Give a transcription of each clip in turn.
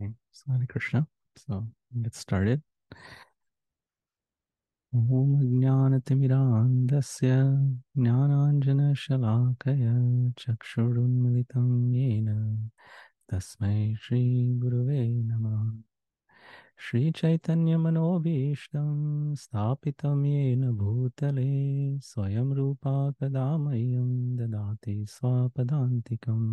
Okay, so Hare Krishna. So let's start it. ॐ ज्ञानतिमिरान्धस्य ज्ञानाञ्जनशलाकय चक्षुरुन्मिलितं येन तस्मै श्रीगुरुवे नमः श्रीचैतन्यमनोभीष्टं स्थापितं येन भूतले स्वयं रूपा कदा मह्यं ददाति स्वापदान्तिकम्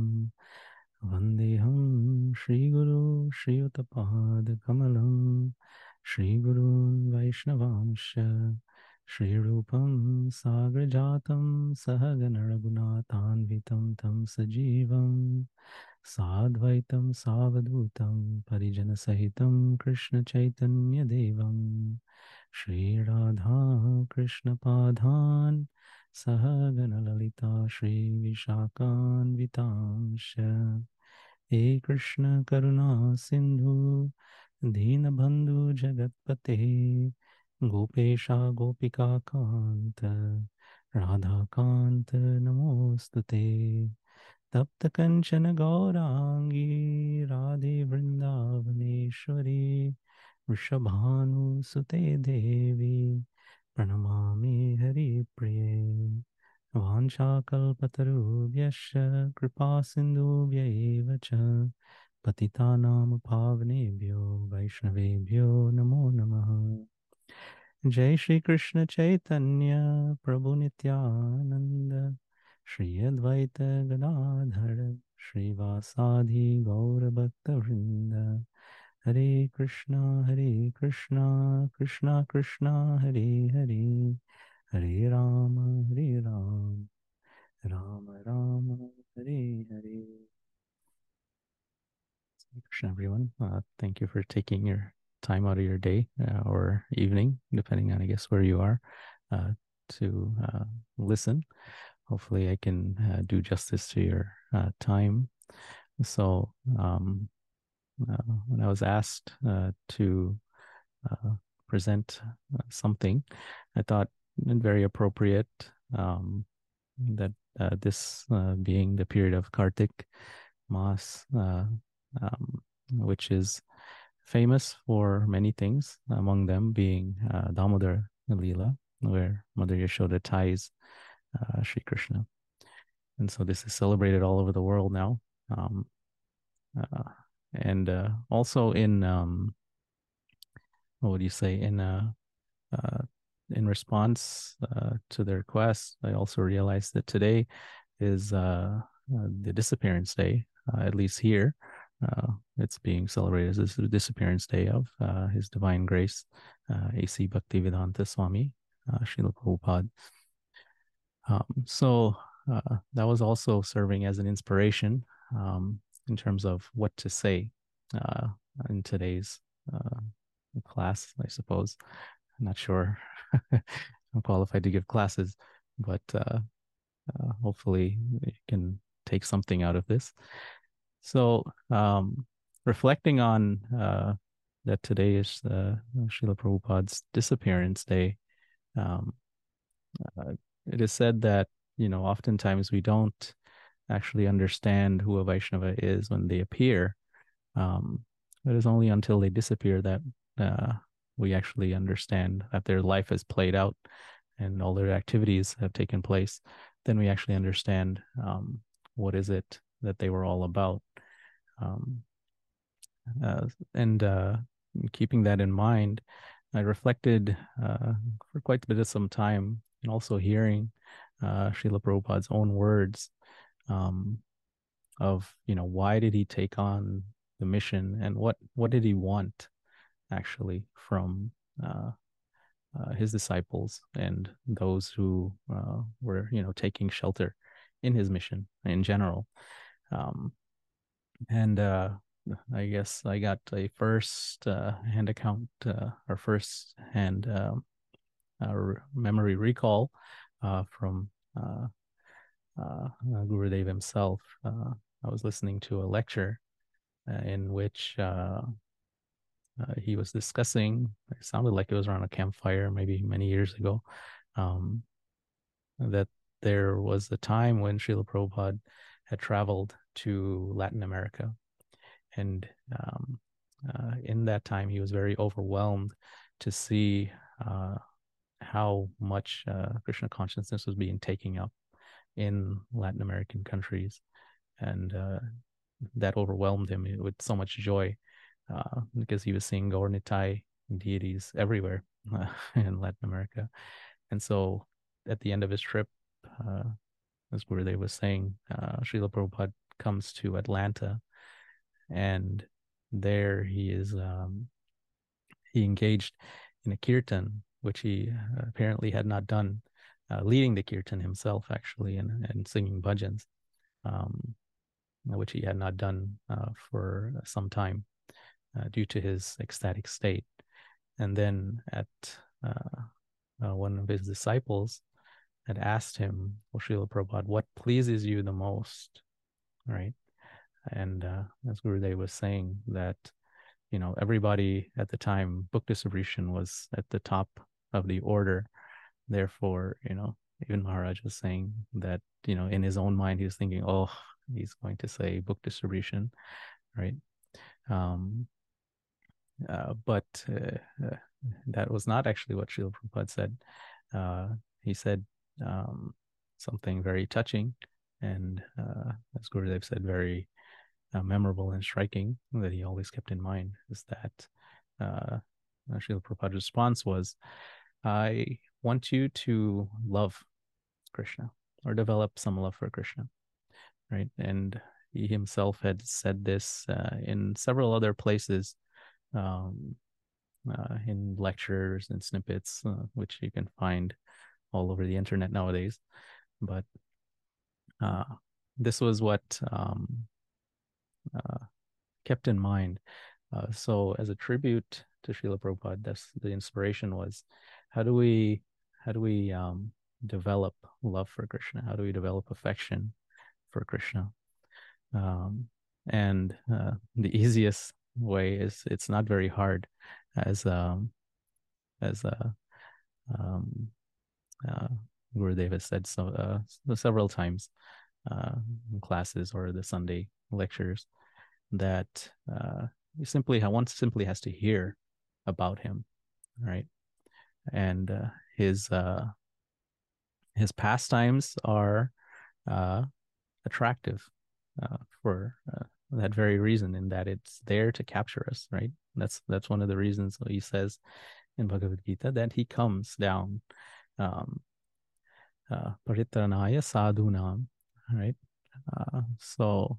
वन्देऽहं श्रीगुरु श्रीयुतपादकमलं श्रीगुरून् वैष्णवांश, श्रीरूपं साग्रजातं सहगणरघुनाथान्वितं तं सजीवं, साद्वैतं सावधूतं परिजनसहितं कृष्णचैतन्यदेवं श्रीराधा कृष्णपादान् सहगणललिता श्रीविशाखान्वितांश। हे कृष्ण कृष्णकरुणा सिन्धु दीनबन्धु जगत्पते, गोपेशा गोपिका गोपिकान्त राधाकान्त नमोऽस्तु ते तप्तकञ्चन गौराङ्गी राधे वृन्दावनेश्वरी वृषभानुसुते देवी, प्रणमामि हरिप्रिये। वाञ्छाकल्पतरुभ्यश्च कृपासिन्धुभ्य एव च पतितानां पावनेभ्यो वैष्णवेभ्यो नमो नमः। जय श्रीकृष्ण चैतन्य प्रभुनित्यानन्द श्री अद्वैत श्रीवासादि गौरभक्तवृन्द। हरे कृष्णा हरे कृष्णा कृष्णा कृष्णा, हरे हरे। हरे राम हरे Ram Ram Ram Hare Hare Krishna, everyone. Uh, thank you for taking your time out of your day uh, or evening, depending on, I guess, where you are, uh, to uh, listen. Hopefully, I can uh, do justice to your uh, time. So, um, uh, when I was asked uh, to uh, present uh, something, I thought it very appropriate um, that uh, this uh, being the period of Kartik Mas, uh, um, which is famous for many things, among them being uh, Damodar Leela, where Mother Yashoda ties uh, Sri Krishna. And so this is celebrated all over the world now. Um, uh, and also in, um, what would you say, in in response uh, to the request, I also realized that today is uh, uh, the disappearance day, uh, at least here. Uh, it's being celebrated as the disappearance day of His Divine Grace, A.C. Bhaktivedanta Swami, uh, Srila Prabhupada. Um, so that was also serving as an inspiration um, in terms of what to say in today's class, I suppose. I'm not sure I'm qualified to give classes, but uh, uh, hopefully you can take something out of this. So, um, reflecting on uh, that today is uh, Srila Prabhupada's disappearance day, um, uh, it is said that, you know, oftentimes we don't actually understand who a Vaishnava is when they appear. Um, it is only until they disappear that uh, we actually understand that their life has played out and all their activities have taken place. Then we actually understand um, what is it that they were all about. Um, uh, and uh, keeping that in mind, I reflected uh, for quite a bit of some time and also hearing uh, Srila Prabhupada's own words um, of, you know, why did he take on the mission and what, what did he want actually from uh, uh, his disciples and those who uh, were, you know, taking shelter in his mission in general. Um, and uh, I guess I got a first uh, hand account or first hand um, memory recall from uh, uh, Gurudev himself. Uh, I was listening to a lecture uh, in which uh, uh, he was discussing, it sounded like it was around a campfire, maybe many years ago, um, that there was a time when Srila Prabhupada had traveled to Latin America. And um, uh, in that time he was very overwhelmed to see uh, how much uh, Krishna consciousness was being taken up in Latin American countries, and uh, that overwhelmed him with so much joy uh, because he was seeing Gaur-Nitai deities everywhere in Latin America, and so at the end of his trip, uh, as Gurudev was saying, uh, Srila Prabhupada comes to Atlanta, and there he is um, he engaged in a kirtan, which he uh, apparently had not done, uh, leading the kirtan himself actually, and, and singing bhajans, um, which he had not done uh, for some time uh, due to his ecstatic state. And then at uh, uh, one of his disciples had asked him, well, Srila Prabhupada, what pleases you the most? Right. And uh, as Gurudev was saying, that, you know, everybody at the time, book distribution was at the top of the order. Therefore, you know, even Maharaj was saying that, you know, in his own mind, he was thinking, oh, he's going to say book distribution, right? Um, but uh, uh that was not actually what Srila Prabhupada said. Uh, he said um, something very touching and, uh, as Gurudev said, very uh, memorable and striking that he always kept in mind is that uh, Srila Prabhupada's response was, I want you to love Krishna or develop some love for Krishna, right? And he himself had said this uh, in several other places um, uh, in lectures and snippets, uh, which you can find all over the internet nowadays. But uh, this was what um, uh, kept in mind. Uh, so, as a tribute to Srila Prabhupada, that's the inspiration was how do we how do we um, develop love for Krishna? How do we develop affection for Krishna? Um, and uh, the easiest way is it's not very hard, as um, as uh, um, uh, has said so uh, several times uh, in classes or the Sunday lectures that uh, you simply one simply has to hear about him, right? And uh, his uh, his pastimes are uh, attractive uh, for uh, that very reason, in that it's there to capture us, right? That's that's one of the reasons he says in Bhagavad Gita that he comes down um, uh, paritranaya sadhunam, right? Uh, so,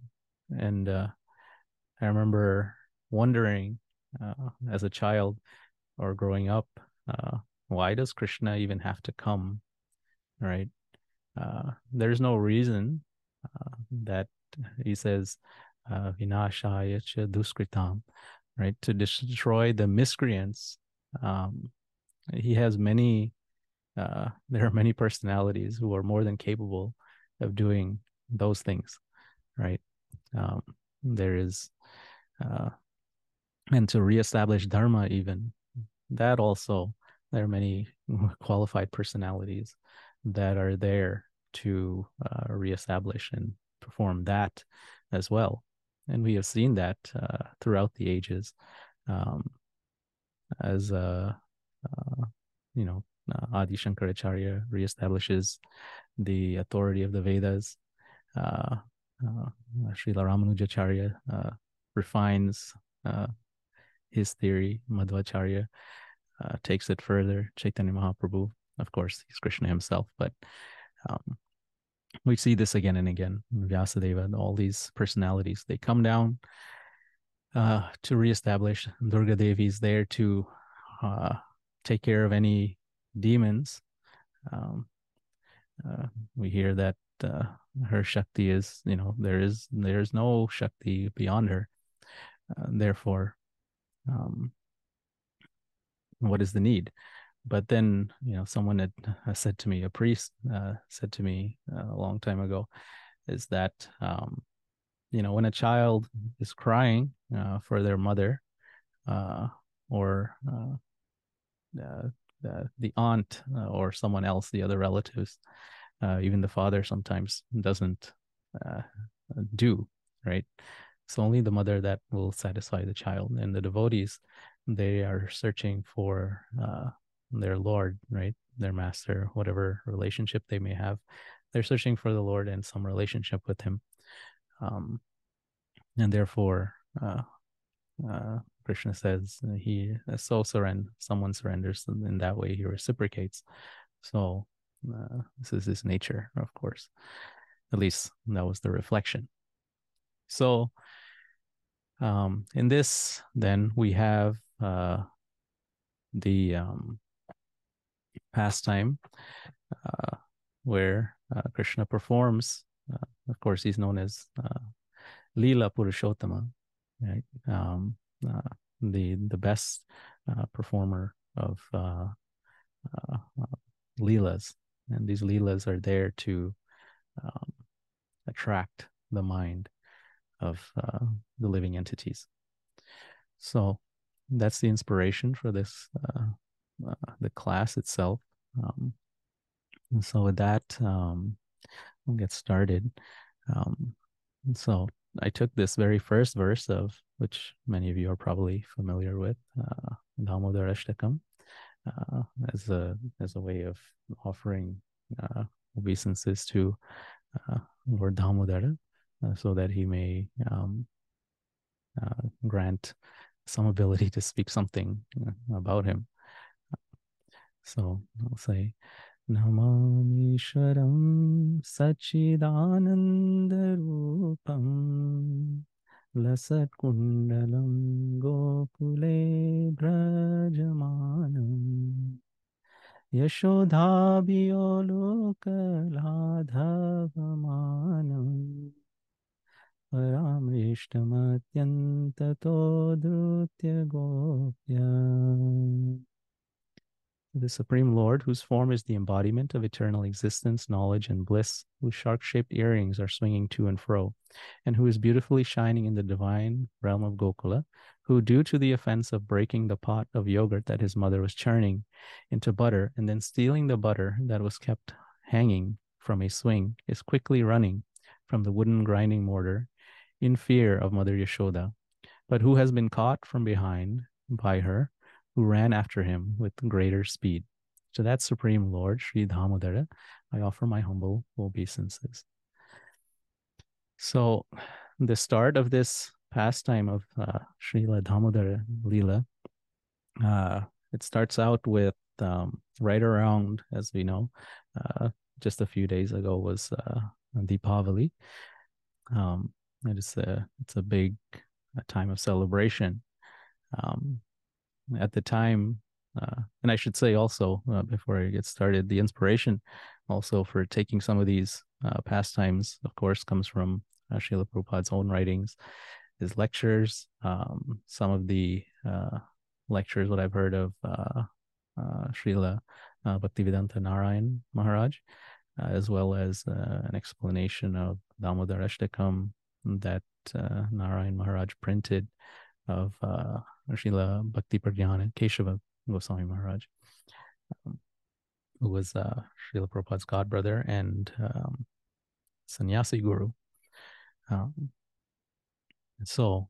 and uh, I remember wondering uh, as a child or growing up, uh, why does Krishna even have to come, right? Uh, there's no reason uh, that he says uh, vinashaya cha duskritam, right? To destroy the miscreants. Um, he has many uh, there are many personalities who are more than capable of doing those things, right? Um, there is, uh, and to reestablish dharma, even that also, there are many qualified personalities that are there to uh, reestablish and perform that as well. And we have seen that uh, throughout the ages um, as, uh, uh, you know, uh, Adi Shankaracharya reestablishes the authority of the Vedas. Uh, uh, Srila Ramanujacharya uh, refines uh, his theory. Madhvacharya takes it further. Chaitanya Mahaprabhu, of course, he's Krishna himself, but um, we see this again and again. Vyasadeva, and all these personalities, they come down uh, to reestablish. Durga Devi is there to uh, take care of any demons. Um, uh, we hear that uh, her Shakti is, you know, there is there is no Shakti beyond her. Uh, therefore, um, what is the need? But then, you know, someone had uh, said to me, a priest uh, said to me uh, a long time ago, is that, um, you know, when a child is crying for their mother or the, the aunt uh, or someone else, the other relatives, uh, even the father sometimes doesn't uh, do, right? it's only the mother that will satisfy the child and the devotees they are searching for uh, their lord right? Their master whatever relationship they may have. They're searching for the lord and some relationship with him. Um, and therefore uh, uh, krishna says he so surrender someone surrenders and in that way he reciprocates. So uh, this is his nature of course. At least that was the reflection. So um, in this then we have uh, the um, pastime uh, where uh, Krishna performs. Uh, of course, he's known as uh, Leela Purushottama, right? Um, uh, the the best uh, performer of uh, uh, leelas, and these leelas are there to um, attract the mind of the living entities. So that's the inspiration for this the class itself. Um, so with that, um, we'll get started. Um, so I took this very first verse of which many of you are probably familiar with, uh, Damodarashtakam, uh, as a as a way of offering uh, obeisances to uh, Lord Damodara, uh, so that he may um, uh, grant some ability to speak something uh, about him. So I'll say नमामीश्वरं सच्चिदानन्दरूपं लसत्कुण्डलं गोकुले भ्रजमानम् यशोधाभियोलोकलाधवमानम् परामृष्टमत्यन्ततो धृत्य गोप्य the Supreme Lord, whose form is the embodiment of eternal existence, knowledge, and bliss, whose shark shaped earrings are swinging to and fro, and who is beautifully shining in the divine realm of Gokula, who, due to the offense of breaking the pot of yogurt that his mother was churning into butter and then stealing the butter that was kept hanging from a swing, is quickly running from the wooden grinding mortar in fear of Mother Yashoda, but who has been caught from behind by her who ran after him with greater speed. To that Supreme Lord, Sri Damodara, I offer my humble obeisances. So, the start of this pastime of uh, Srila Damodara Leela, uh, it starts out with um, right around, as we know, uh, just a few days ago was uh, Deepavali. Um, it is a it's a big a time of celebration. Um, at the time uh, and I should say also uh, before I get started, the inspiration also for taking some of these uh, pastimes, of course, comes from uh, Srila Prabhupada's own writings, his lectures, um, some of the uh, lectures, what I've heard of uh, uh, Srila uh, Bhaktivedanta Narayan Maharaj, as well as an explanation of Damodar Ashtakam that Narayan Maharaj printed of Srila Bhakti Pragyana Keshava Goswami Maharaj, um, who was uh, Srila Prabhupada's godbrother and um, sannyasi guru. Um, so,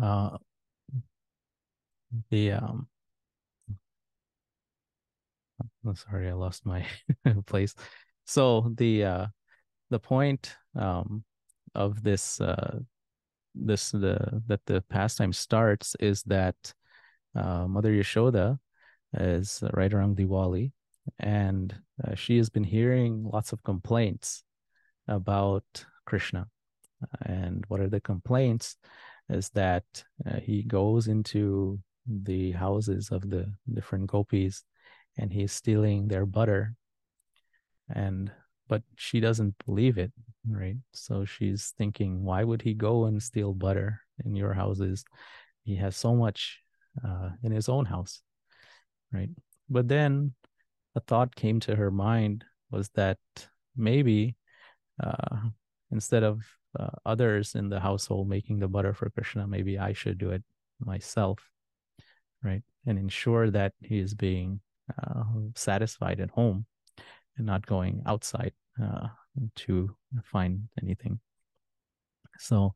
uh, the um, oh, sorry, I lost my place. So the uh, the point um, of this uh, this the that the pastime starts is that uh, Mother Yashoda is right around Diwali, and uh, she has been hearing lots of complaints about Krishna. And what are the complaints? Is that uh, he goes into the houses of the different gopis and he's stealing their butter and but she doesn't believe it right? So she's thinking why would he go and steal butter in your houses? He has so much uh, in his own house right? But then a thought came to her mind was that maybe uh, instead of uh, others in the household making the butter for krishna maybe i should do it myself right? And ensure that he is being uh, satisfied at home and not going outside uh, to find anything. So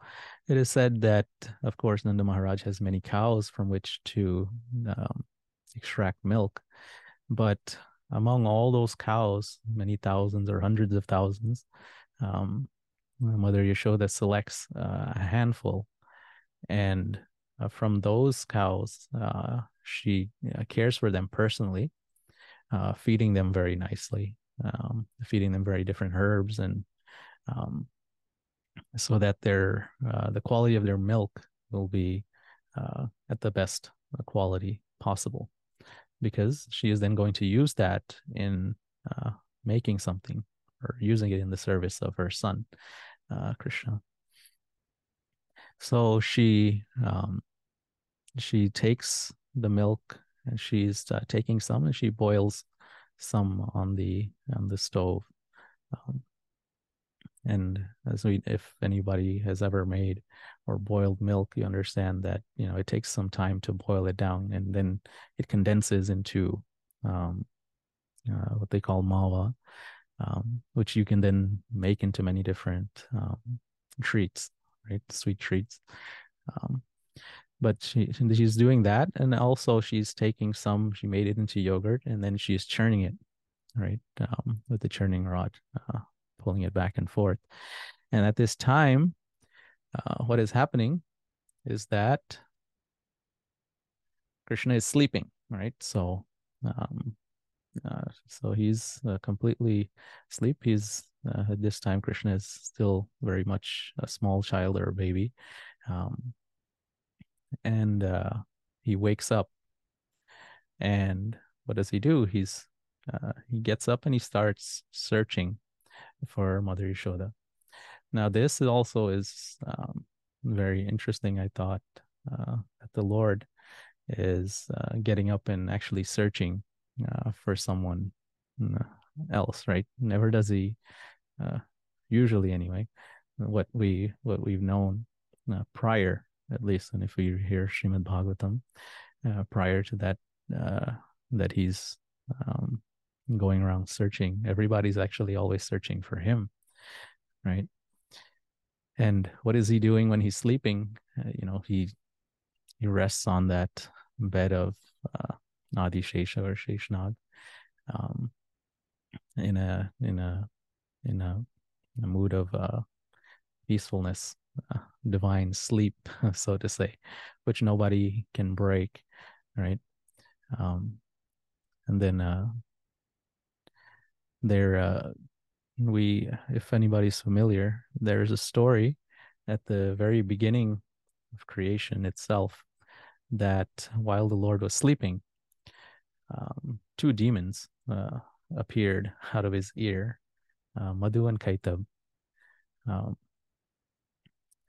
it is said that, of course, Nanda Maharaj has many cows from which to um, extract milk. But among all those cows, many thousands or hundreds of thousands, um, Mother Yashoda selects uh, a handful. And uh, from those cows, uh, she uh, cares for them personally, uh, feeding them very nicely, um, feeding them very different herbs and um, so that their uh, the quality of their milk will be uh, at the best quality possible. Because she is then going to use that in uh, making something or using it in the service of her son uh, krishna. So she um, she takes the milk and she's uh, taking some and she boils some on the on the stove um, and as we if anybody has ever made or boiled milk you understand that you know it takes some time to boil it down and then it condenses into um, uh, what they call mawa um, which you can then make into many different um, treats right? Sweet treats um, but she she's doing that and also she's taking some she made it into yogurt and then she's churning it right um, with the churning rod uh, pulling it back and forth. And at this time, uh, what is happening is that Krishna is sleeping, right? So, um, uh, so he's uh, completely asleep. He's uh, at this time Krishna is still very much a small child or a baby, um, and uh, he wakes up. And what does he do? He's uh, he gets up and he starts searching for Mother Yashoda. Now, this also is um, very interesting. I thought uh, that the Lord is uh, getting up and actually searching uh, for someone uh, else, right? Never does he, uh, usually anyway, what we what we've known uh, prior, at least, and if we hear Srimad Bhagavatam, prior to that, that he's um, going around searching. Everybody's actually always searching for him, right? And what is he doing when he's sleeping? Uh, you know, he he rests on that bed of uh, Nadi Shesha or Sheshnag, um, in a in a in a, a mood of uh, peacefulness, divine sleep, so to say, which nobody can break, right? Um, and then uh, there uh, we if anybody's familiar there's a story at the very beginning of creation itself that while the lord was sleeping um, two demons uh, appeared out of his ear uh, madhu and kaitab um,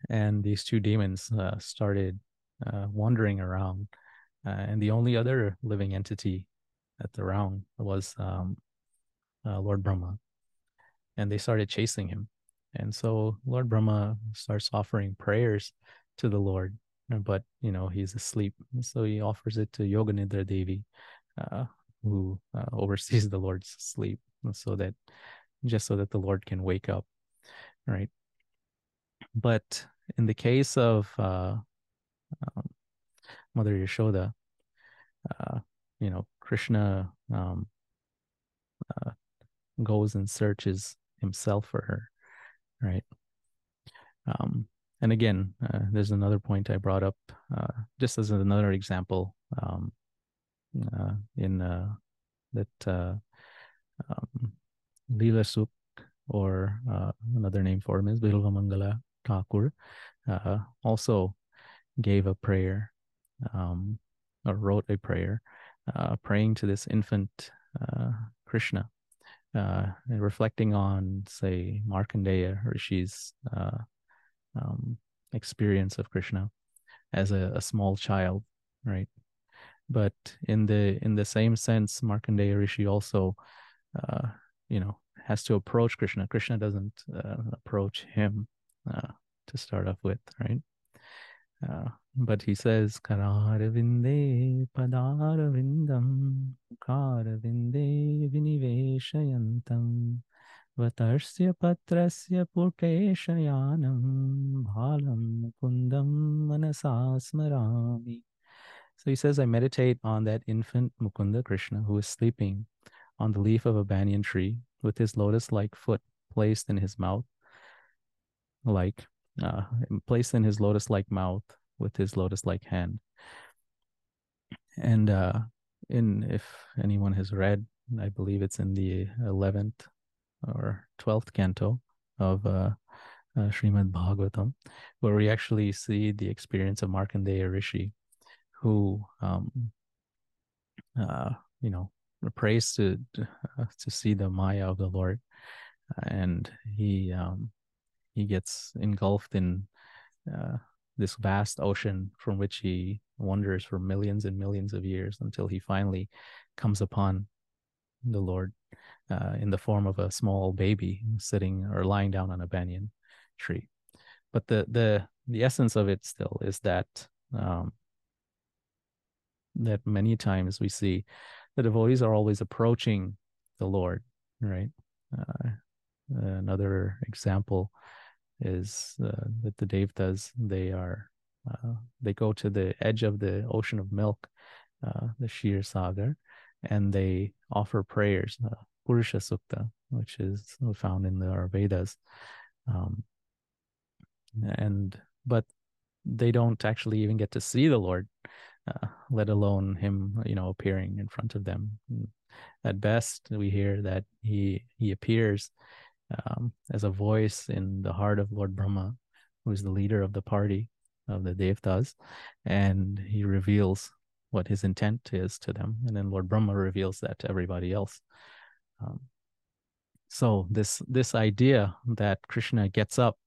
and these two demons uh, started uh, wandering around uh, and the only other living entity at the round was um, uh, Lord Brahma, and they started chasing him. And so Lord Brahma starts offering prayers to the Lord, but you know he's asleep, so he offers it to Yoganidra Devi, uh, who uh, oversees the Lord's sleep, so that just so that the Lord can wake up, right? But in the case of uh, um, Mother Yashoda, uh, you know, Krishna um, uh, goes and searches himself for her, right? Um, and again, uh, there's another point I brought up uh, just as another example um, uh, in uh, that uh, um, Leela Suk, or uh, another name for him is Bilva Mangala Thakur, uh, also gave a prayer um, or wrote a prayer praying to this infant Krishna uh, reflecting on, say, Markandeya Rishi's uh, um, experience of Krishna as a, a, small child, right? But in the in the same sense, Markandeya Rishi also, uh, you know, has to approach Krishna. Krishna doesn't uh, approach him uh, to start off with, right? Uh, but he says, Karavinde Padaravindam Karavinde Viniveshayantam Vatarasya Patrasya Puteshayanam Balam Mukundam Manasasmarami. So he says, I meditate on that infant Mukunda Krishna who is sleeping on the leaf of a banyan tree with his lotus like foot placed in his mouth like uh, placed in his lotus like mouth with his lotus like hand. And uh, in if anyone has read, I believe it's in the 11th or 12th canto of uh, uh, Srimad Bhagavatam, where we actually see the experience of Markandeya Rishi, who, um, uh, you know, prays to uh, to see the Maya of the Lord, and he um, he gets engulfed in uh, this vast ocean from which he wanders for millions and millions of years until he finally comes upon the Lord uh, in the form of a small baby sitting or lying down on a banyan tree. But the the the essence of it still is that um, that many times we see the devotees are always approaching the Lord, right? Uh, another example is uh, that the devtas they are uh, they go to the edge of the ocean of milk, uh, the Shir Sagar, and they offer prayers, uh, Purusha Sukta, which is found in the Vedas. Um, and but they don't actually even get to see the Lord, uh, let alone him, you know, appearing in front of them. At best, we hear that he he appears um, as a voice in the heart of Lord Brahma, who is the leader of the party of the Devtas, and he reveals what his intent is to them, and then Lord Brahma reveals that to everybody else. Um, so this this idea that Krishna gets up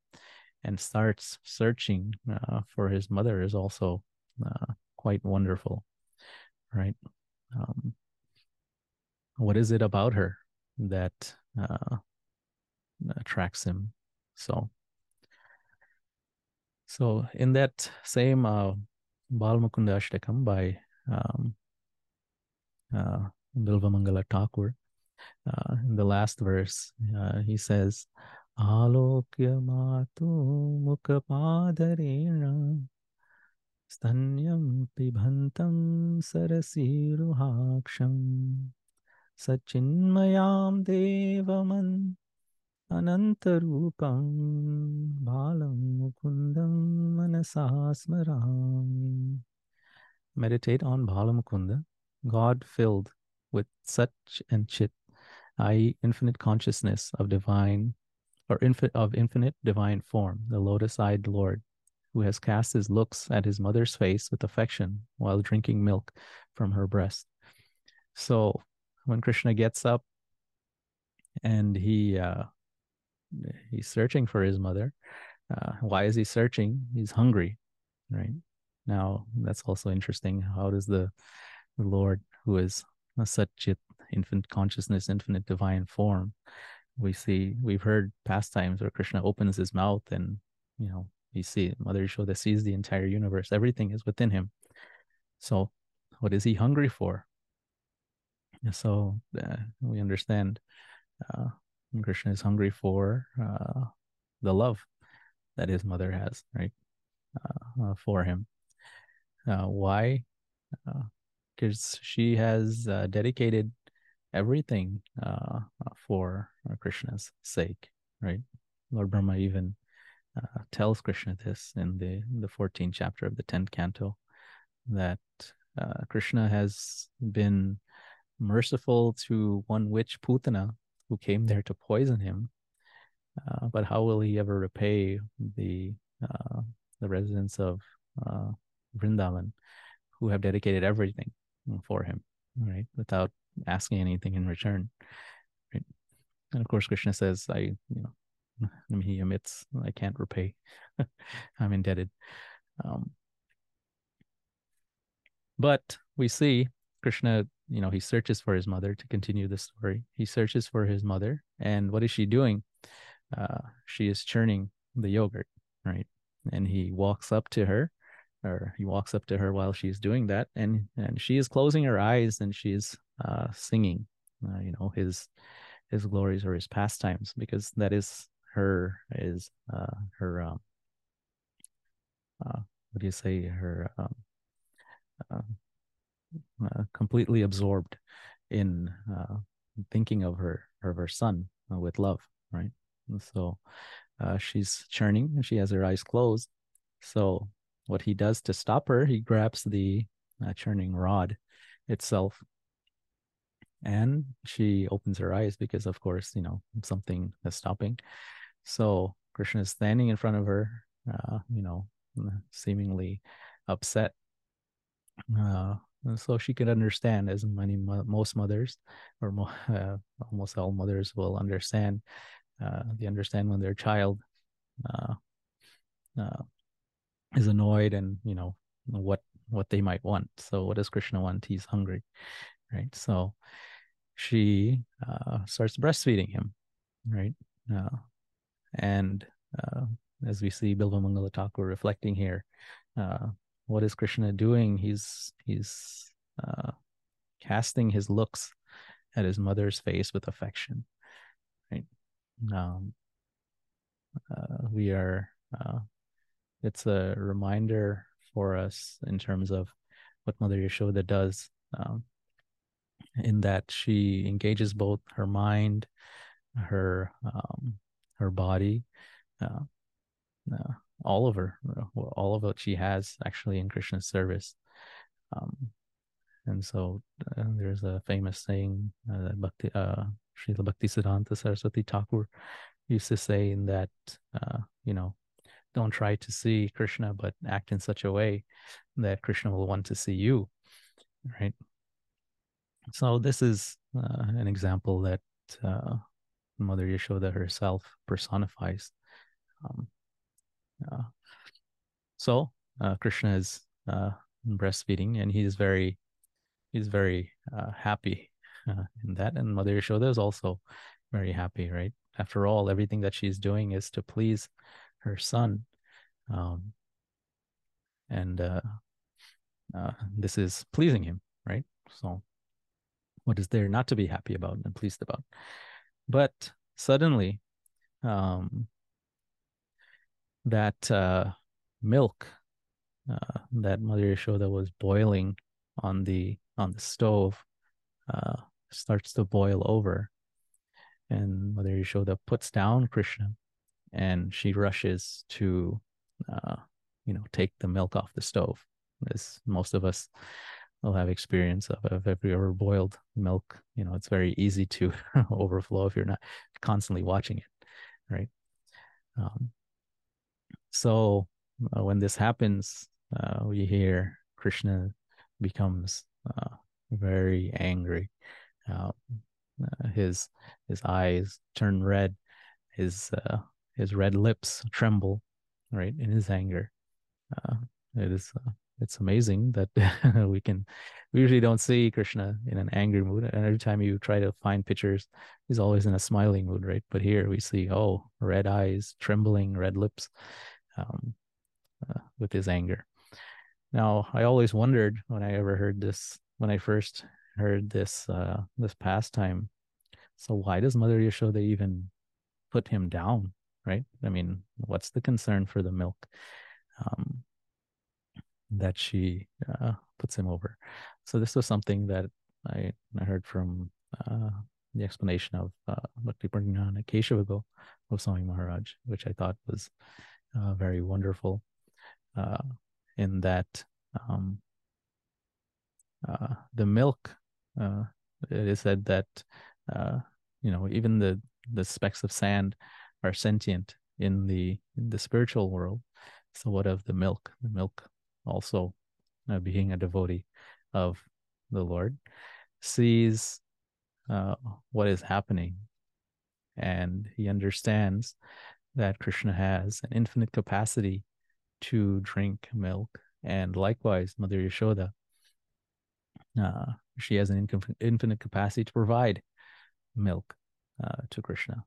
and starts searching uh, for his mother is also uh, quite wonderful, right? Um, what is it about her that uh, attracts him? So, so in that same uh, Balmukunda Ashtakam by um, uh, Bilvamangala Thakur, uh, in the last verse, uh, he says, Alokya matu mukapadarena stanyam pibhantam sarasiruhaksham sachinmayam devaman anantarupam balam mukundam manasasmarami. Meditate on Balamukunda, God filled with such and chit i.e., infinite consciousness of divine or infin- of infinite divine form, the lotus-eyed Lord, who has cast his looks at his mother's face with affection while drinking milk from her breast. So when Krishna gets up and he uh, he's searching for his mother, uh, why is he searching? He's hungry, right? Now that's also interesting. How does the, Lord, who is such infinite consciousness, infinite divine form. We see, we've heard pastimes where Krishna opens his mouth and, you know, you see Mother Yashoda sees the entire universe. Everything is within him. So, what is he hungry for? So uh, we understand uh, Krishna is hungry for uh, the love that his mother has, right, uh, uh, for him. Uh, why? Because she has dedicated everything uh, uh, for uh, Krishna's sake, right? Lord Brahma even uh, tells Krishna this in the the 14th chapter of the 10th canto that uh, Krishna has been merciful to one witch Putana who came there to poison him, uh, but how will he ever repay the the residents of Vrindavan who have dedicated everything for him, right? Without asking anything in return. Right? And of course, Krishna says, I, you know, I mean, he admits, I can't repay. I'm indebted. Um, but we see Krishna, you know, he searches for his mother to continue the story. He searches for his mother. And what is she doing? Uh, she is churning the yogurt, right? And he walks up to her or he walks up to her while she's doing that and and she is closing her eyes and she's uh, singing uh, you know his his glories or his pastimes because that is her is uh, her um, uh, what do you say her um, uh, uh completely absorbed in uh, thinking of her of her son uh, with love right? So she's churning and she has her eyes closed. So what he does to stop her he grabs the churning rod itself and she opens her eyes because of course you know something is stopping. So krishna is standing in front of her uh, you know seemingly upset uh, so she can understand as many most mothers or mo- uh, almost all mothers will understand uh, they understand when their child uh, uh, is annoyed and you know what what they might want. So what does krishna want? He's hungry right? So she uh, starts breastfeeding him, right? Uh, and as we see Bilva Mangala Thakur reflecting here, what is Krishna doing? He's he's uh, casting his looks at his mother's face with affection, right? Um, uh, we are. uh, it's a reminder for us in terms of what Mother Yashoda does um, in that she engages both her mind, her um, her body, uh, uh, all of her, all of what she has actually in Krishna's service. Um, and so uh, there's a famous saying uh, that Bhakti, uh, Srila Bhakti Siddhanta Saraswati Thakur used to say in that, uh, you know, don't try to see Krishna, but act in such a way that Krishna will want to see you, right? So this is uh, an example that uh, Mother Yashoda herself personifies. Um, uh, so uh, Krishna is uh, breastfeeding, and he's very, he's very uh, happy in that, and Mother Yashoda is also very happy, right? After all, everything that she's doing is to please her son, um, and this is pleasing him, right? So what is there not to be happy about and pleased about? But suddenly, um, that uh, milk uh, that Mother Yashoda was boiling on the on the stove uh, starts to boil over, and Mother Yashoda puts down Krishna, and she rushes to, uh, you know, take the milk off the stove, as most of us will have experience of, if you ever boiled milk you know it's very easy to overflow if you're not constantly watching it right? Um, so uh, when this happens uh, we hear krishna becomes uh, very angry. Uh, his his eyes turn red his uh, his red lips tremble right in his anger. Uh, it is it's amazing that we can we usually don't see krishna in an angry mood and every time you try to find pictures he's always in a smiling mood right? But here we see oh red eyes trembling red lips um, uh, with his anger. Now i always wondered when i ever heard this when i first heard this uh, this pastime so why does mother yashoda even put him down right? I mean what's the concern for the milk? Um, that she uh, puts him over. So this was something that I, I heard from uh, the explanation of uh, Bhakti Keshavago of Swami Maharaj, which I thought was uh, very wonderful uh, in that um, uh, the milk, uh, it is said that, you know, even the, the specks of sand are sentient in the in the spiritual world. So what of the milk? The milk also uh, being a devotee of the Lord, sees uh, what is happening and he understands that Krishna has an infinite capacity to drink milk. And likewise, Mother Yashoda, uh, she has an infinite capacity to provide milk uh, to Krishna.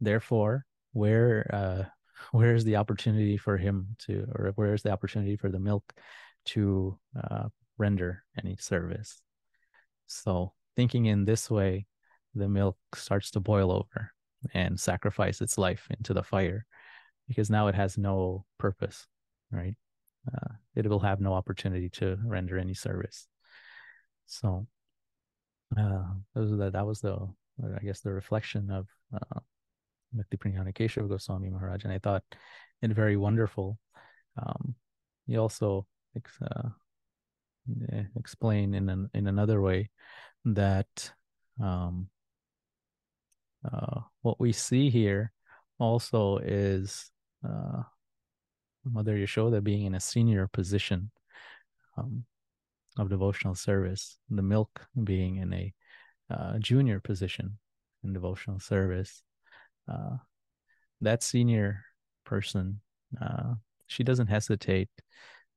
Therefore, where uh, where is the opportunity for him to, or where is the opportunity for the milk to uh, render any service? So, thinking in this way, the milk starts to boil over and sacrifice its life into the fire because now it has no purpose, right? Uh, it will have no opportunity to render any service. So uh, that, that was the, I guess, the reflection of uh, Bhakti Keshava Goswami Maharaj, and I thought it very wonderful. Um, he also uh, explain in an, in another way that um, uh, what we see here also is uh, Mother Yashoda being in a senior position um, of devotional service, the milk being in a uh, junior position in devotional service. Uh, that senior person, uh, she doesn't hesitate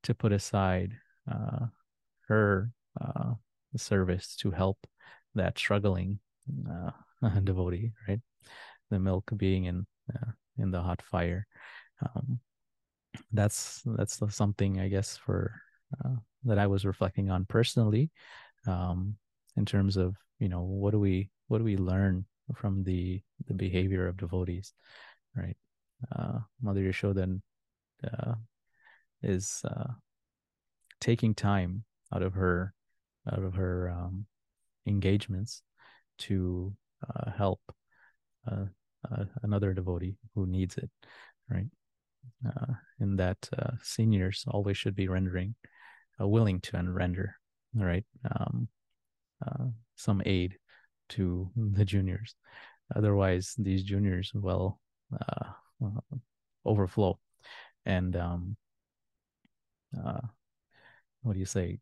to put aside uh, her uh, service to help that struggling uh, devotee, right? The milk being in uh, in the hot fire. Um, that's that's something I guess for that I was reflecting on personally, um, in terms of you know what do we what do we learn from the the behavior of devotees, right? Uh, Mother Yashoda uh, is uh, taking time out of her out of her um, engagements to uh, help uh, uh, another devotee who needs it, right? Uh, in that uh, seniors always should be rendering, uh, willing to render, right? Um, some aid to the juniors. Otherwise, these juniors will overflow, and um, what do you say?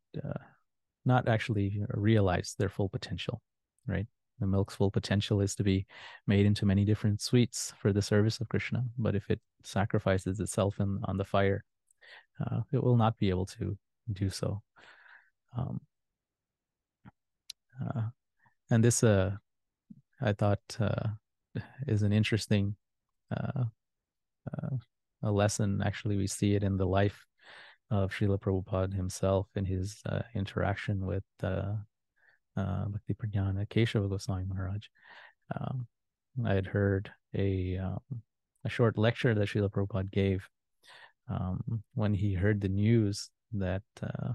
not actually realize their full potential, right? The milk's full potential is to be made into many different sweets for the service of Krishna. But if it sacrifices itself in, on the fire, uh, it will not be able to do so. Um, uh, and this, uh, I thought, uh, is an interesting uh, uh, a lesson. Actually, we see it in the life of Srila Prabhupada himself in his uh, interaction with uh, uh, Bhakti Prajnana Keshava Goswami Maharaj. Um, I had heard a um, a short lecture that Srila Prabhupada gave um, when he heard the news that uh,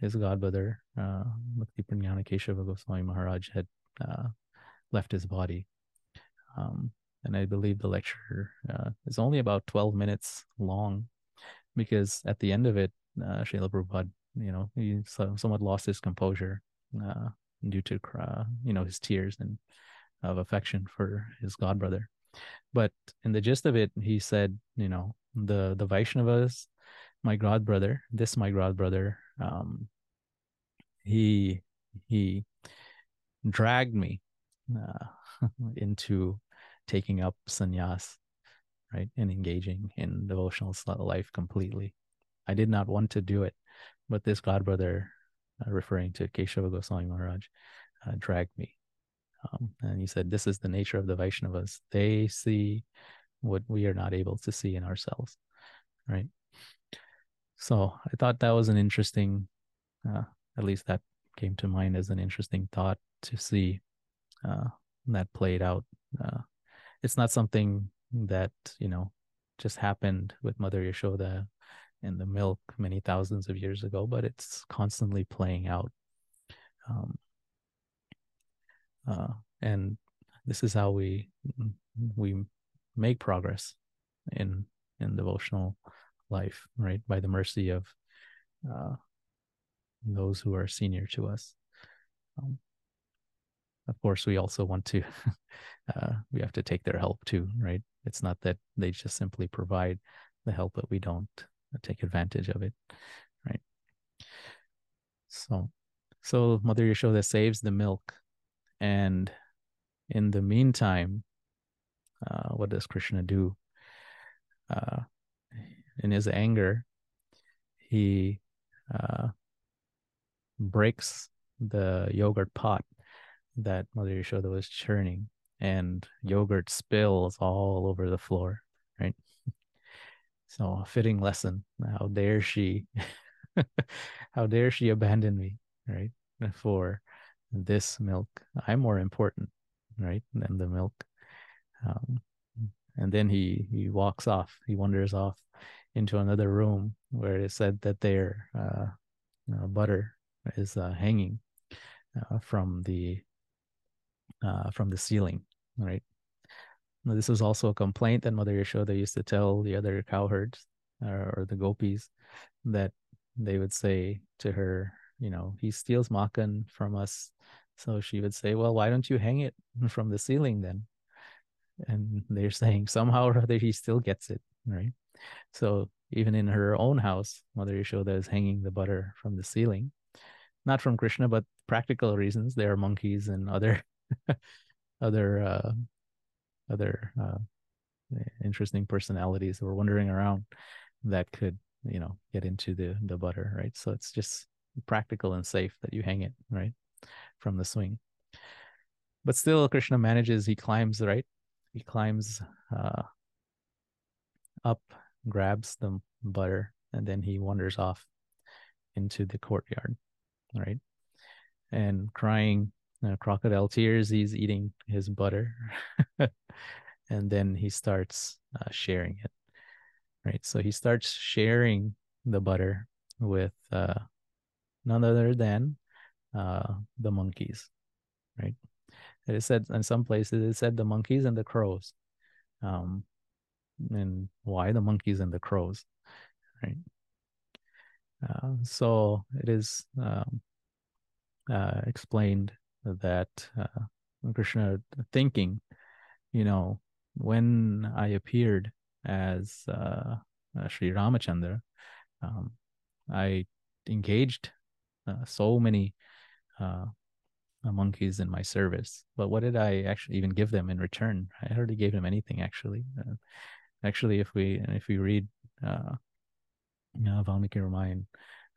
his godbrother uh, Bhakti Prajnana Keshava Goswami Maharaj had uh, left his body. Um, and I believe the lecture uh, is only about 12 minutes long because at the end of it, uh, Srila Prabhupada, you know, he somewhat lost his composure uh, due to, uh, you know, his tears and of affection for his godbrother. But in the gist of it, he said, you know, the the Vaishnavas, my godbrother, this my god brother, um, he he dragged me uh, into taking up sannyas right? And engaging in devotional life completely. I did not want to do it, but this God brother, uh, referring to Keshava Goswami Maharaj, uh, dragged me. Um, and he said, This is the nature of the Vaishnavas. They see what we are not able to see in ourselves, right? So I thought that was an interesting, uh, at least that came to mind as an interesting thought to see uh, that played out. Uh, it's not something that you know just happened with Mother Yashoda and the milk many thousands of years ago, but it's constantly playing out. Um, uh, and this is how we we make progress in in devotional life, right? By the mercy of uh, those who are senior to us. Um, of course, we also want to uh, we have to take their help too, right? It's not that they just simply provide the help, but we don't take advantage of it, right? So, so Mother Yashoda saves the milk, and in the meantime, uh, what does Krishna do? Uh, in his anger, he uh, breaks the yogurt pot that Mother Yashoda was churning, and yogurt spills all over the floor, right? So a fitting lesson. How dare she how dare she abandon me, right? For this milk. I'm more important right? And the milk. Um, and then he he walks off. He wanders off into another room where it said that their uh, uh, butter is uh, hanging uh, from the uh, from the ceiling, right? Now, this was also a complaint that Mother Yashoda used to tell the other cowherds uh, or the gopis that they would say to her, you know, he steals makan from us. So she would say, well, why don't you hang it from the ceiling then? And they're saying somehow or other he still gets it, right? So even in her own house, Mother Yashoda is hanging the butter from the ceiling, not from Krishna, but practical reasons. There are monkeys and other other uh, other uh, interesting personalities who are wandering around that could you know get into the the butter, right? So it's just practical and safe that you hang it right from the swing. But still, Krishna manages. He climbs right. He climbs uh, up grabs the butter, and then he wanders off into the courtyard, right? And crying crocodile tears, he's eating his butter. and then he starts uh, sharing it, right? So he starts sharing the butter with uh, none other than uh, the monkeys, right? It said in some places it said the monkeys and the crows. Um, and why the monkeys and the crows, right? Uh, so it is um, uh, explained that uh, Krishna thinking, you know, when I appeared as uh, uh, Sri Ramachandra, um, I engaged uh, so many monkeys in my service. But what did I actually even give them in return? I hardly gave them anything actually actually if we if we read uh know Valmiki Ramayana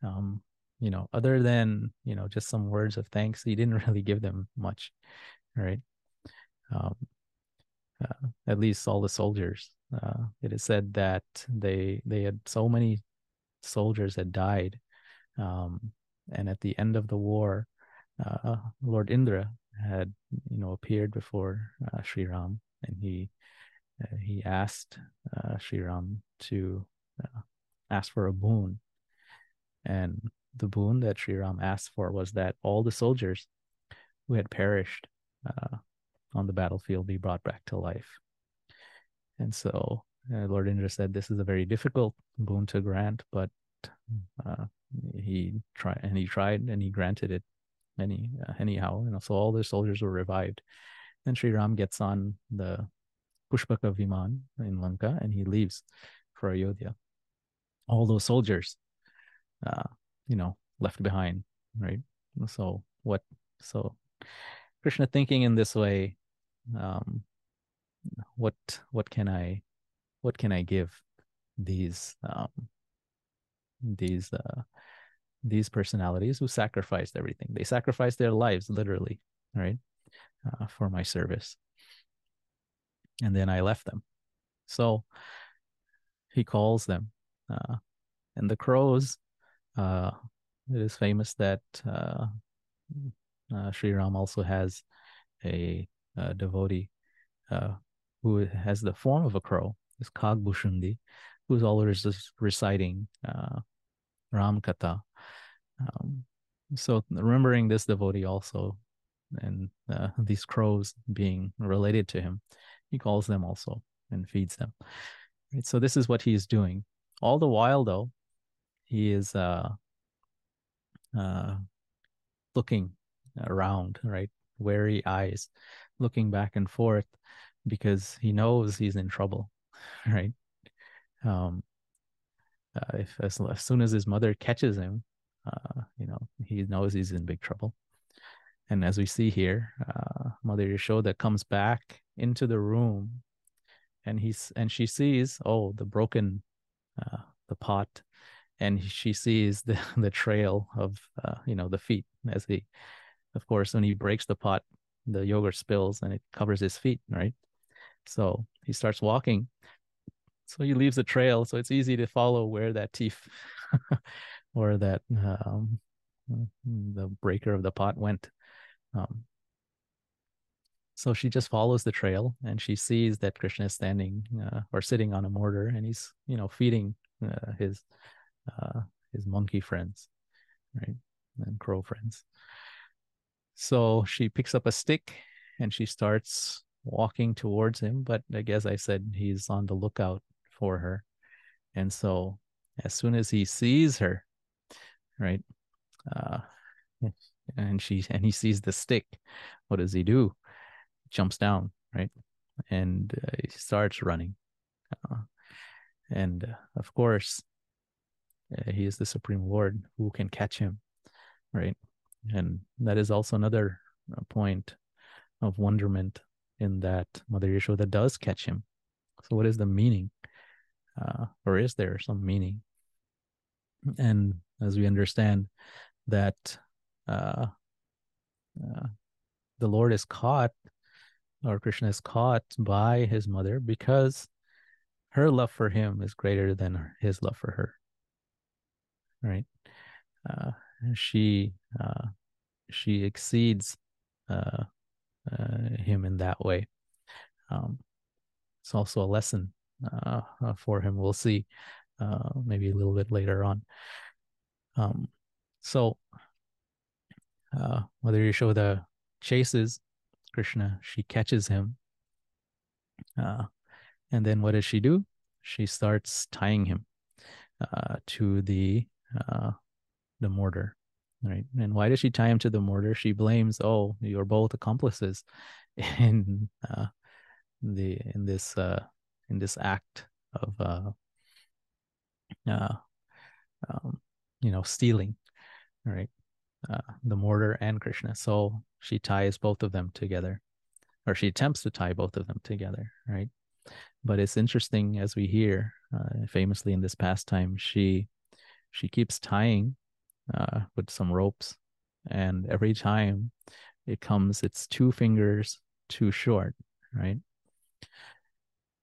um you know other than you know just some words of thanks he didn't really give them much right? Um uh, at least all the soldiers uh, it is said that they they had so many soldiers had died um and at the end of the war uh, lord indra had you know appeared before uh, Sri Ram and he uh, he asked uh, Sri Ram to uh, ask for a boon. And the boon that Sri Ram asked for was that all the soldiers who had perished uh, on the battlefield be brought back to life. And so uh, Lord Indra said, This is a very difficult boon to grant, but uh, he tried and he tried and he granted it any uh, anyhow and so all the soldiers were revived and Sri Ram gets on the Pushpaka Viman in Lanka and he leaves for Ayodhya. All those soldiers, uh, you know, left behind, right? So what? So Krishna thinking in this way, um, what what can I, what can I give these um, these uh, these personalities who sacrificed everything? They sacrificed their lives literally, right, uh, for my service and then I left them. So he calls them, uh, and the crows. Uh, it is famous that uh, uh, Sri Ram also has a, a devotee uh, who has the form of a crow, is Kakbhushundi, who's always just reciting uh, Ram Katha. Um, so remembering this devotee also and these crows being related to him he calls them also and feeds them. Right? So this is what he is doing. All the while, though, he is uh, uh, looking around, right? Wary eyes, looking back and forth because he knows he's in trouble, right? Um, uh, if as, as soon as his mother catches him, uh, you know, he knows he's in big trouble. And as we see here, uh, Mother Yashoda comes back into the room, and he's and she sees oh the broken uh, the pot, and she sees the the trail of uh, you know the feet as he, of course, when he breaks the pot, the yogurt spills and it covers his feet, right? So he starts walking. So he leaves a trail, so it's easy to follow where that teeth or that um, the breaker of the pot went. Um, so she just follows the trail and she sees that krishna is standing uh, or sitting on a mortar and he's you know feeding uh, his uh, his monkey friends right and crow friends. So she picks up a stick and she starts walking towards him but i guess i said he's on the lookout for her. And so as soon as he sees her right uh and she and he sees the stick what does he do jumps down, right? And uh, he starts running. Uh, and uh, of course, uh, he is the Supreme Lord who can catch him, right? And that is also another uh, point of wonderment in that Mother Yashoda does catch him. So, what is the meaning? Uh, or is there some meaning? And as we understand that the Lord is caught Lord Krishna is caught by his mother because her love for him is greater than his love for her. Right? Uh, she uh, she exceeds uh, uh him in that way. Um, it's also a lesson uh, uh, for him. We'll see maybe a little bit later on. Um, so, Mother Yashoda chases Krishna, she catches him. Uh, and then what does she do? She starts tying him uh, to the uh, the mortar, right? And why does she tie him to the mortar? She blames, oh, you're both accomplices in uh, the in this uh, in this act of uh, uh, um, you know stealing, right? Uh, the mortar and Krishna. So she ties both of them together, or she attempts to tie both of them together, right? But it's interesting as we hear, uh, famously in this pastime, she she keeps tying uh, with some ropes, and every time it comes, it's two fingers too short, right?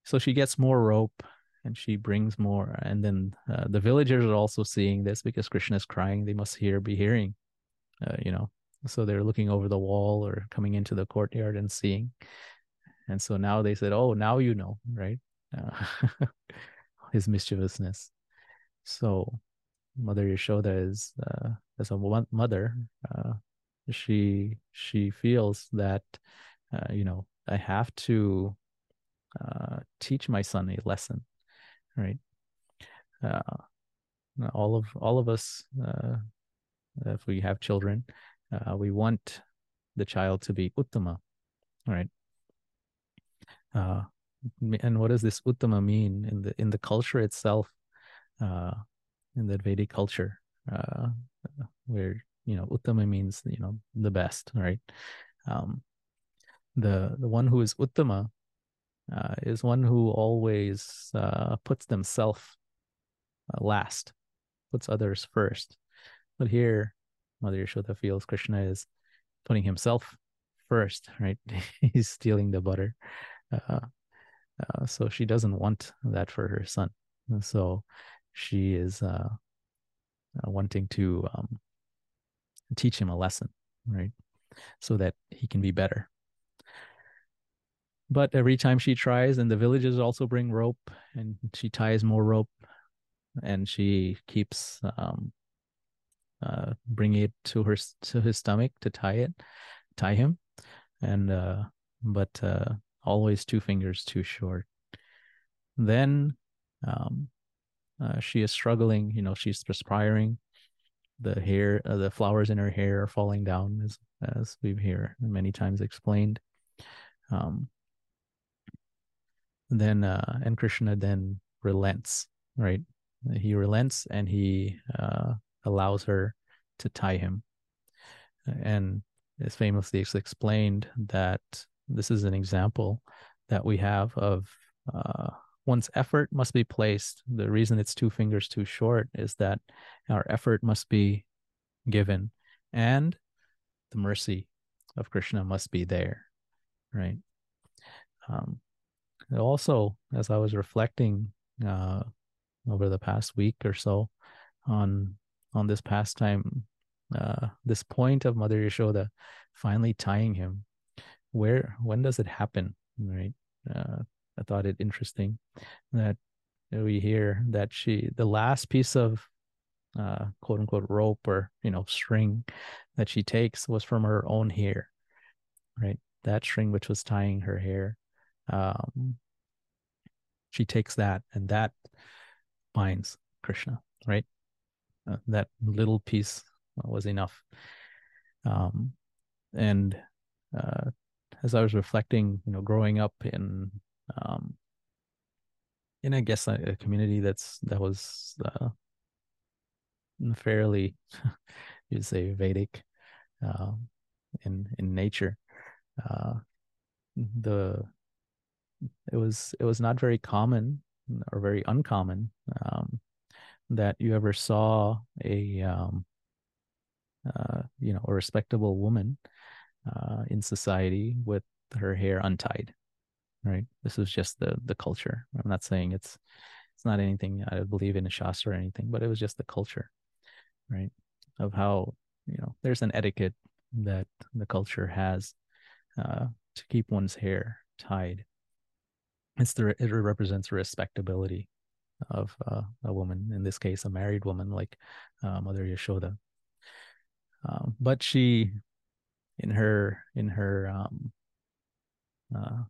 So she gets more rope and she brings more. And then uh, the villagers are also seeing this because Krishna is crying. They must hear, be hearing, uh, you know, so they're looking over the wall or coming into the courtyard and seeing. And so now they said, "Oh, now you know, right? Uh, his mischievousness." So Mother Yashoda is uh, as a mother, uh, she she feels that uh, you know I have to uh, teach my son a lesson, right? Uh, all of all of us, uh, if we have children, uh, we want the child to be uttama, right? Uh, and what does this uttama mean in the in the culture itself, uh, in the Vedic culture, uh, where you know uttama means you know the best, right? Um, the the one who is uttama uh, is one who always uh, puts themselves uh, last, puts others first. But here, Mother Yashoda feels Krishna is putting himself first, right? He's stealing the butter. Uh, uh, so she doesn't want that for her son. So she is uh, uh, wanting to um, teach him a lesson, right? So that he can be better. But every time she tries, and the villagers also bring rope, and she ties more rope, and she keeps um, uh, bring it to her to his stomach to tie it, tie him, and uh, but uh, always two fingers too short. Then um, uh, she is struggling. You know, she's perspiring. The hair, uh, the flowers in her hair are falling down, as as we've here many times explained. Um, then uh, and Krishna then relents, right? He relents and he uh, allows her to tie him. And it's famously explained that this is an example that we have of uh, one's effort must be placed. The reason it's two fingers too short is that our effort must be given and the mercy of Krishna must be there, right? Um, also, as I was reflecting uh, over the past week or so on on this pastime, uh, this point of Mother Yashoda finally tying him. Where when does it happen right? Uh, i thought it interesting that we hear that she the last piece of uh, quote unquote rope or you know string that she takes was from her own hair right? That string which was tying her hair um, she takes that and that binds krishna right uh, that little piece was enough. Um, and uh, as i was reflecting you know growing up in um, in i guess a, a community that's that was uh, fairly you'd say vedic uh, in in nature uh, the it was it was not very common or very uncommon um, that you ever saw a um, uh, you know a respectable woman uh, in society with her hair untied right? This was just the the culture. I'm not saying it's it's not anything i believe in a shastra or anything but it was just the culture right of how you know there's an etiquette that the culture has uh, to keep one's hair tied. It's the it represents respectability of uh, a woman in this case a married woman like uh, mother yashoda. Um, but she in her in her um, uh,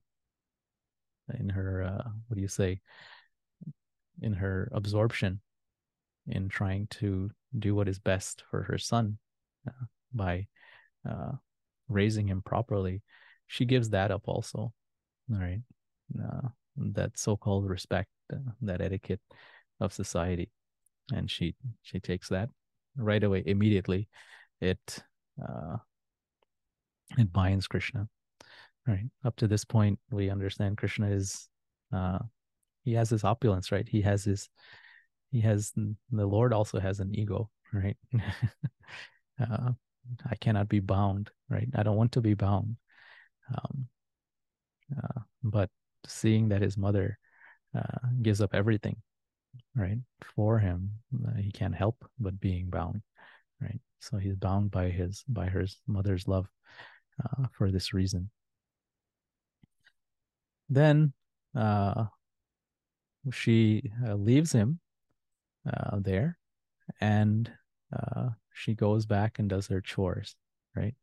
in her uh, what do you say? In her absorption in trying to do what is best for her son uh, by raising him properly she gives that up also all right that so-called respect uh, that etiquette of society. And she she takes that right away immediately. It uh, it binds krishna right? Up to this point we understand krishna is uh he has his opulence right? He has his he has the lord also has an ego right? Uh, i cannot be bound right? I don't want to be bound. Um, uh, but seeing that his mother uh, gives up everything right for him uh, he can't help but being bound right so he's bound by his by her mother's love uh, for this reason then uh, she uh, leaves him uh, there and she goes back and does her chores, right?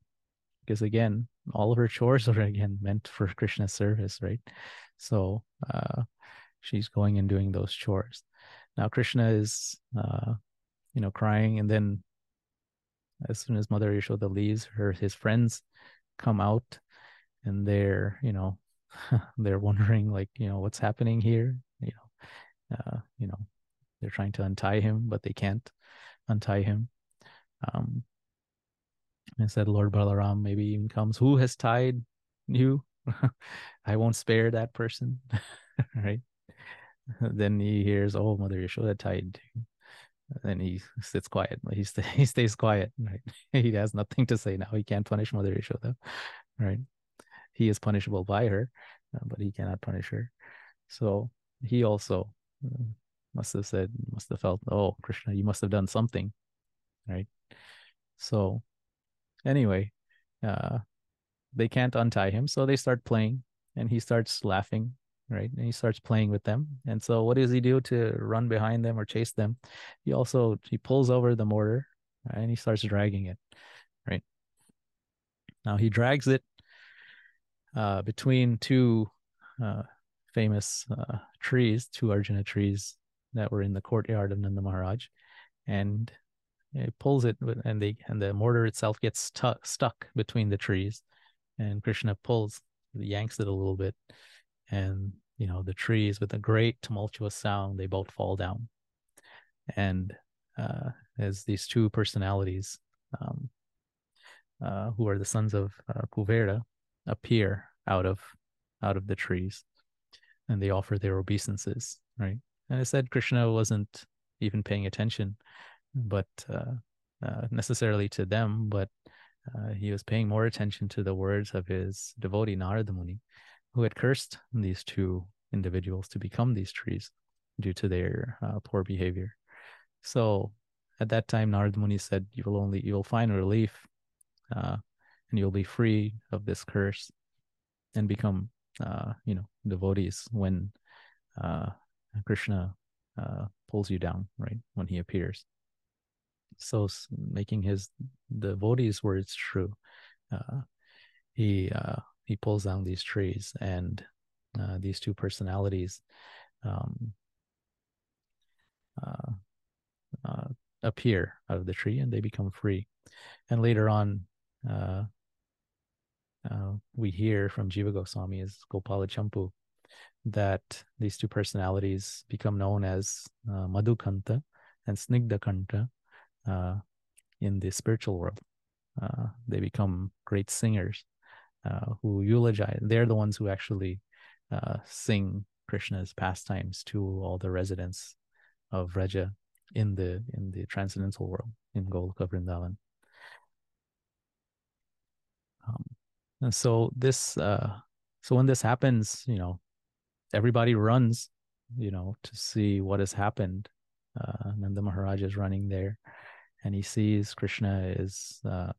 Because again, all of her chores are again meant for Krishna's service, right? So uh, she's going and doing those chores. Now Krishna is, uh, you know, crying, and then as soon as Mother Yashoda leaves, her his friends come out, and they're, you know, they're wondering like, you know, what's happening here, you know, uh, you know, they're trying to untie him, but they can't untie him. Um, and said, Lord Balaram maybe even comes. Who has tied you? I won't spare that person. right. Then he hears, Oh, Mother Yashoda tied. Then he sits quiet. He, st- he stays quiet. Right. he has nothing to say now. He can't punish Mother Yashoda. Right. He is punishable by her, uh, but he cannot punish her. So he also uh, must have said, must have felt, oh, Krishna, you must have done something, right? So, anyway, uh, they can't untie him, so they start playing, and he starts laughing, right? And he starts playing with them. And so, what does he do to run behind them or chase them? He also he pulls over the mortar, and he starts dragging it, right? Now he drags it uh, between two uh, famous uh, trees, two Arjuna trees that were in the courtyard of Nanda Maharaj, and it pulls it, and the and the mortar itself gets stu- stuck between the trees, and Krishna pulls, yanks it a little bit, and you know the trees with a great tumultuous sound, they both fall down, and uh, as these two personalities, um, uh, who are the sons of uh, Kuvera, appear out of out of the trees, and they offer their obeisances, right? And I said Krishna wasn't even paying attention, but uh, uh, necessarily to them, but uh, he was paying more attention to the words of his devotee Narada Muni, who had cursed these two individuals to become these trees due to their uh, poor behavior. So at that time, Narada Muni said, "You will only you will find relief, uh, and you'll be free of this curse and become uh, you know devotees when uh, Krishna pulls you down, right? When he appears. So making his devotees' words true, uh, he uh, he pulls down these trees, and uh, these two personalities um, uh, uh, appear out of the tree, and they become free. And later on, uh, we hear from Jiva Goswami as Gopala Champu that these two personalities become known as Madhukanta and Snigdakanta uh, in the spiritual world. Uh, they become great singers uh, who eulogize. They're the ones who actually uh, sing Krishna's pastimes to all the residents of Vraja in the in the transcendental world in Goloka Vrindavan. Um, and so this uh, so when this happens, you know, everybody runs, you know, to see what has happened. Uh, Nanda Maharaj is running there, and he sees Krishna is, uh,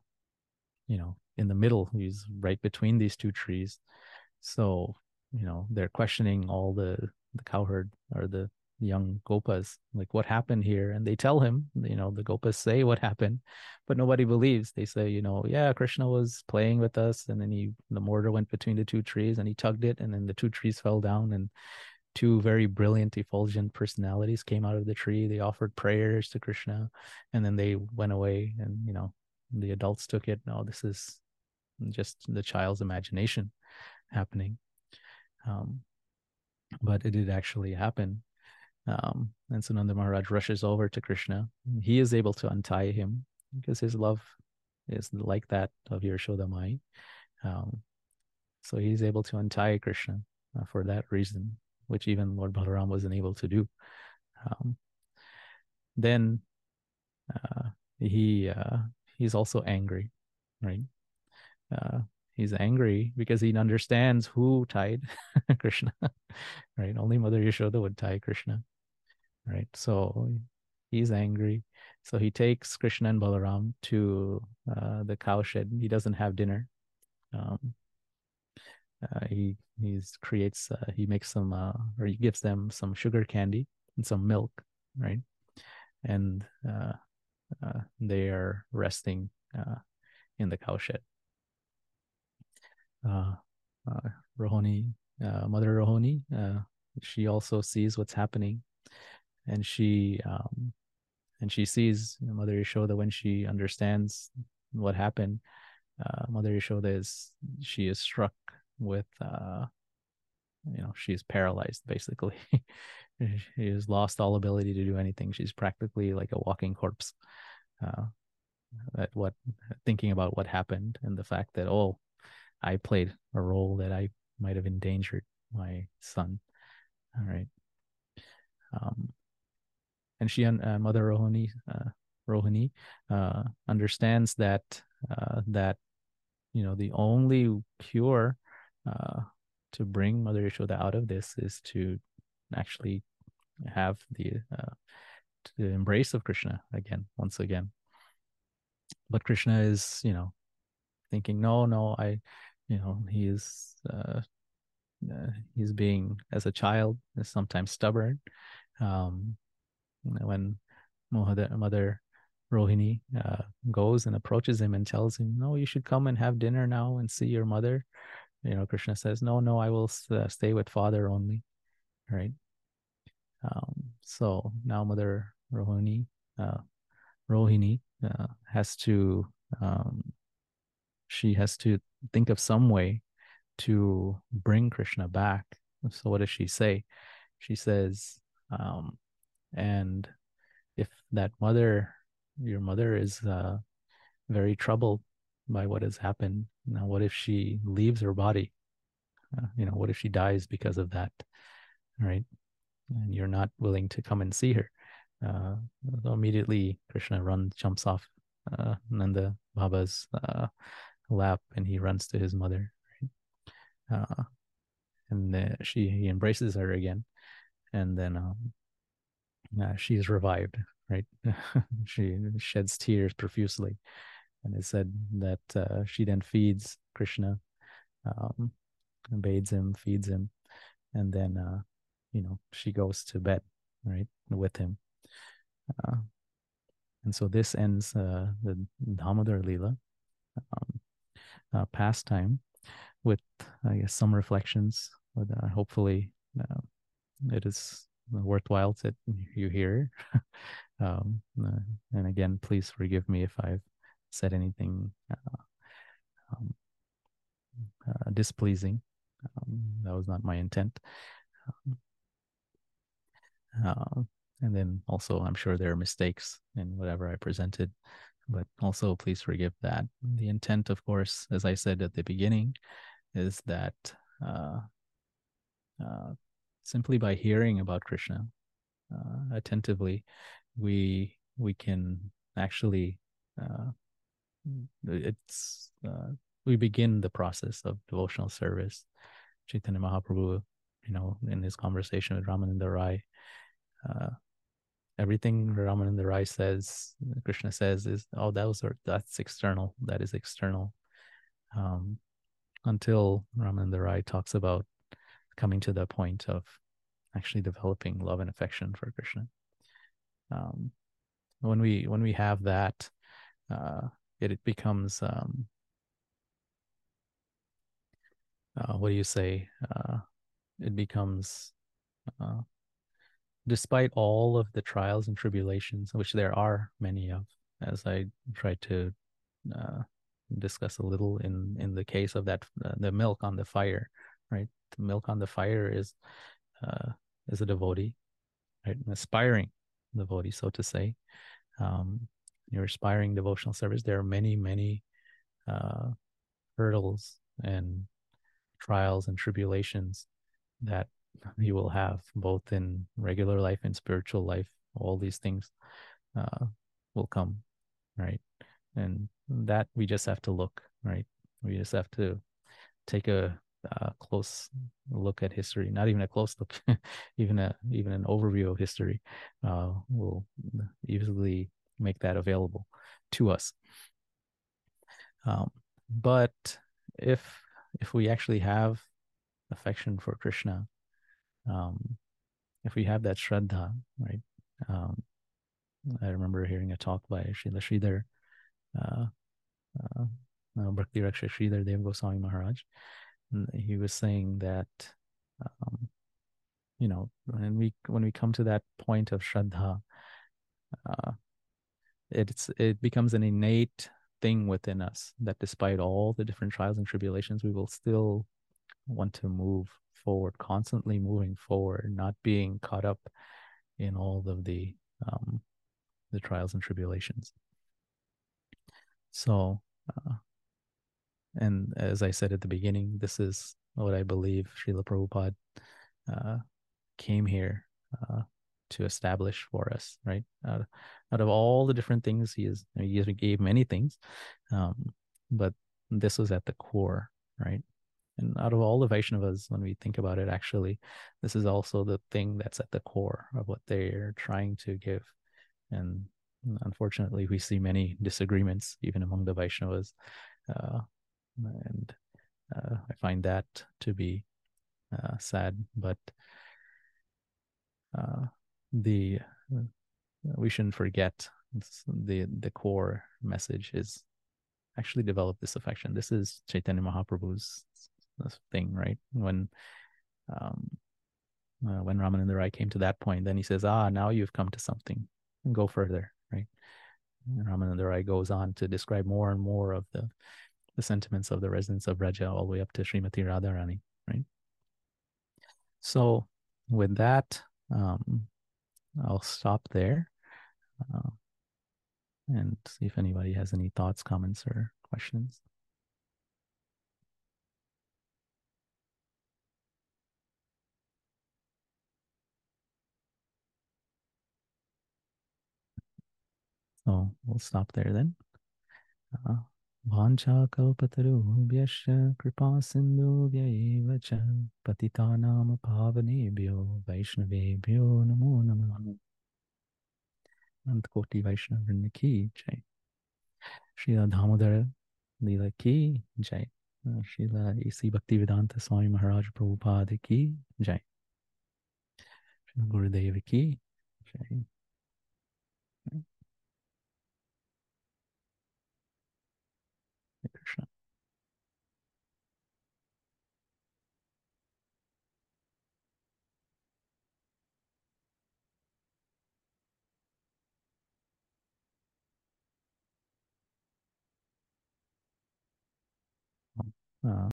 you know, in the middle. He's right between these two trees. So, you know, they're questioning all the the cowherd or the young gopas like what happened here and they tell him you know the gopas say what happened but nobody believes they say you know yeah krishna was playing with us and then he the mortar went between the two trees and he tugged it and then the two trees fell down and two very brilliant effulgent personalities came out of the tree. They offered prayers to krishna and then they went away and you know the adults took it. No this is just the child's imagination happening. Um, but it did actually happen. Um, and Sunanda Maharaj rushes over to Krishna. He is able to untie him because his love is like that of Yashoda Mai. Um, so he's able to untie Krishna uh, for that reason, which even Lord Balaram wasn't able to do. Um, then uh, he uh, he's also angry, right? Uh, he's angry because he understands who tied Krishna, right? Only Mother Yashoda would tie Krishna right? So he's angry. So he takes Krishna and Balaram to uh, the cowshed. He doesn't have dinner. Um, uh, he creates uh, he makes some uh, or he gives them some sugar candy and some milk, right? And uh, uh, they are resting in the cowshed. Rohini, Mother Rohini, she also sees what's happening and she um, and she sees Mother Yashoda when she understands what happened. Uh, Mother Yashoda is she is struck with uh, you know she's paralyzed basically. she has lost all ability to do anything. She's practically like a walking corpse. Uh, at what thinking about what happened and the fact that oh, I played a role that I might have endangered my son. All right. Um, and she and uh, Mother Rohini, uh, Rohini uh, understands that uh, that you know the only cure uh, to bring Mother Yashoda out of this is to actually have the uh, embrace of Krishna again, once again. But Krishna is, you know, thinking, no, no, I, you know, he is, uh, uh, he's being as a child is sometimes stubborn, um, when Mother, Mother Rohini uh, goes and approaches him and tells him, "No, you should come and have dinner now and see your mother." You know, Krishna says, "No, no, I will uh, stay with father only." Right. Um, so now Mother Rohini, uh, Rohini uh, has to, um, she has to think of some way to bring Krishna back. So what does she say? She says, um, and if that mother your mother is uh, very troubled by what has happened now what if she leaves her body uh, you know what if she dies because of that right and you're not willing to come and see her uh, so immediately krishna runs jumps off uh, nanda baba's uh, lap and he runs to his mother right? uh, and she he embraces her again and then um, uh, she is revived, right? she sheds tears profusely. And it said that uh, she then feeds Krishna um, bathes him, feeds him, and then uh, you know she goes to bed, right, with him. Uh, and so this ends uh, the Damodar Leela um, uh, pastime with, I guess, some reflections. But uh, hopefully, it is worthwhile that you hear. um, and again, please forgive me if I've said anything uh, um, uh, displeasing. Um, that was not my intent. Um, uh, and then also, I'm sure there are mistakes in whatever I presented, but also please forgive that. The intent, of course, as I said at the beginning, is that uh, uh, simply by hearing about Krishna uh, attentively, we we can actually it's uh, we begin the process of devotional service. Chaitanya Mahaprabhu, you know, in his conversation with Ramananda Rai, uh, everything Ramananda Rai says, Krishna says, is oh, that was that's external. That is external. Um, until Ramananda Rai talks about coming to the point of actually developing love and affection for Krishna. Um, when we when we have that, uh, it, it becomes um, uh, what do you say? Uh, it becomes uh, despite all of the trials and tribulations, which there are many of, as I tried to uh, discuss a little in in the case of that uh, the milk on the fire, right? The milk on the fire is uh, is a devotee, right? An aspiring devotee, so to say. Um, your aspiring devotional service. There are many many uh, hurdles and trials and tribulations that you will have both in regular life and spiritual life all these things uh, will come right and that we just have to look right we just have to take a, a close look at history not even a close look even a even an overview of history uh, will easily make that available to us um, but if if we actually have affection for krishna um, if we have that shraddha, right? Um, I remember hearing a talk by Srila Sridhar, uh, uh, uh Bhakti Rakshak Sridhar Dev Goswami Maharaj. He was saying that, um, you know, when we when we come to that point of shraddha, uh, it's it becomes an innate thing within us that despite all the different trials and tribulations, we will still want to move forward, constantly moving forward, not being caught up in all of the um, the trials and tribulations. So, uh, and as I said at the beginning, this is what I believe Srila Prabhupada uh, came here uh, to establish for us, right? Out, of all the different things he is, he gave many things, um, but this was at the core, right? And out of all the Vaishnavas, when we think about it, actually, this is also the thing that's at the core of what they're trying to give. And unfortunately, we see many disagreements even among the Vaishnavas. Uh, and uh, I find that to be uh, sad. But uh, the we shouldn't forget the the core message is actually develop this affection. This is Chaitanya Mahaprabhu's thing, right? When um, uh, when Ramananda Rai came to that point, then he says, "Ah, now you've come to something. Go further." Right? And Ramananda Rai goes on to describe more and more of the the sentiments of the residents of Braja all the way up to Srimati Radharani. Right? So, with that, um, I'll stop there uh, and see if anybody has any thoughts, comments, or questions. So we'll stop there then. Uh, वाञ्छाकल्पतरुभ्यश्च कृपा सिन्धुभ्य एव च पतितानां पावनेभ्यो वैष्णवेभ्यो नमो नमः अनंत कोटि वैष्णव की जय। श्री दामोदर लीला की जय। श्रीला इसी भक्ति वेदांत स्वामी महाराज प्रभुपाद की जय। गुरुदेव की जय। Uh,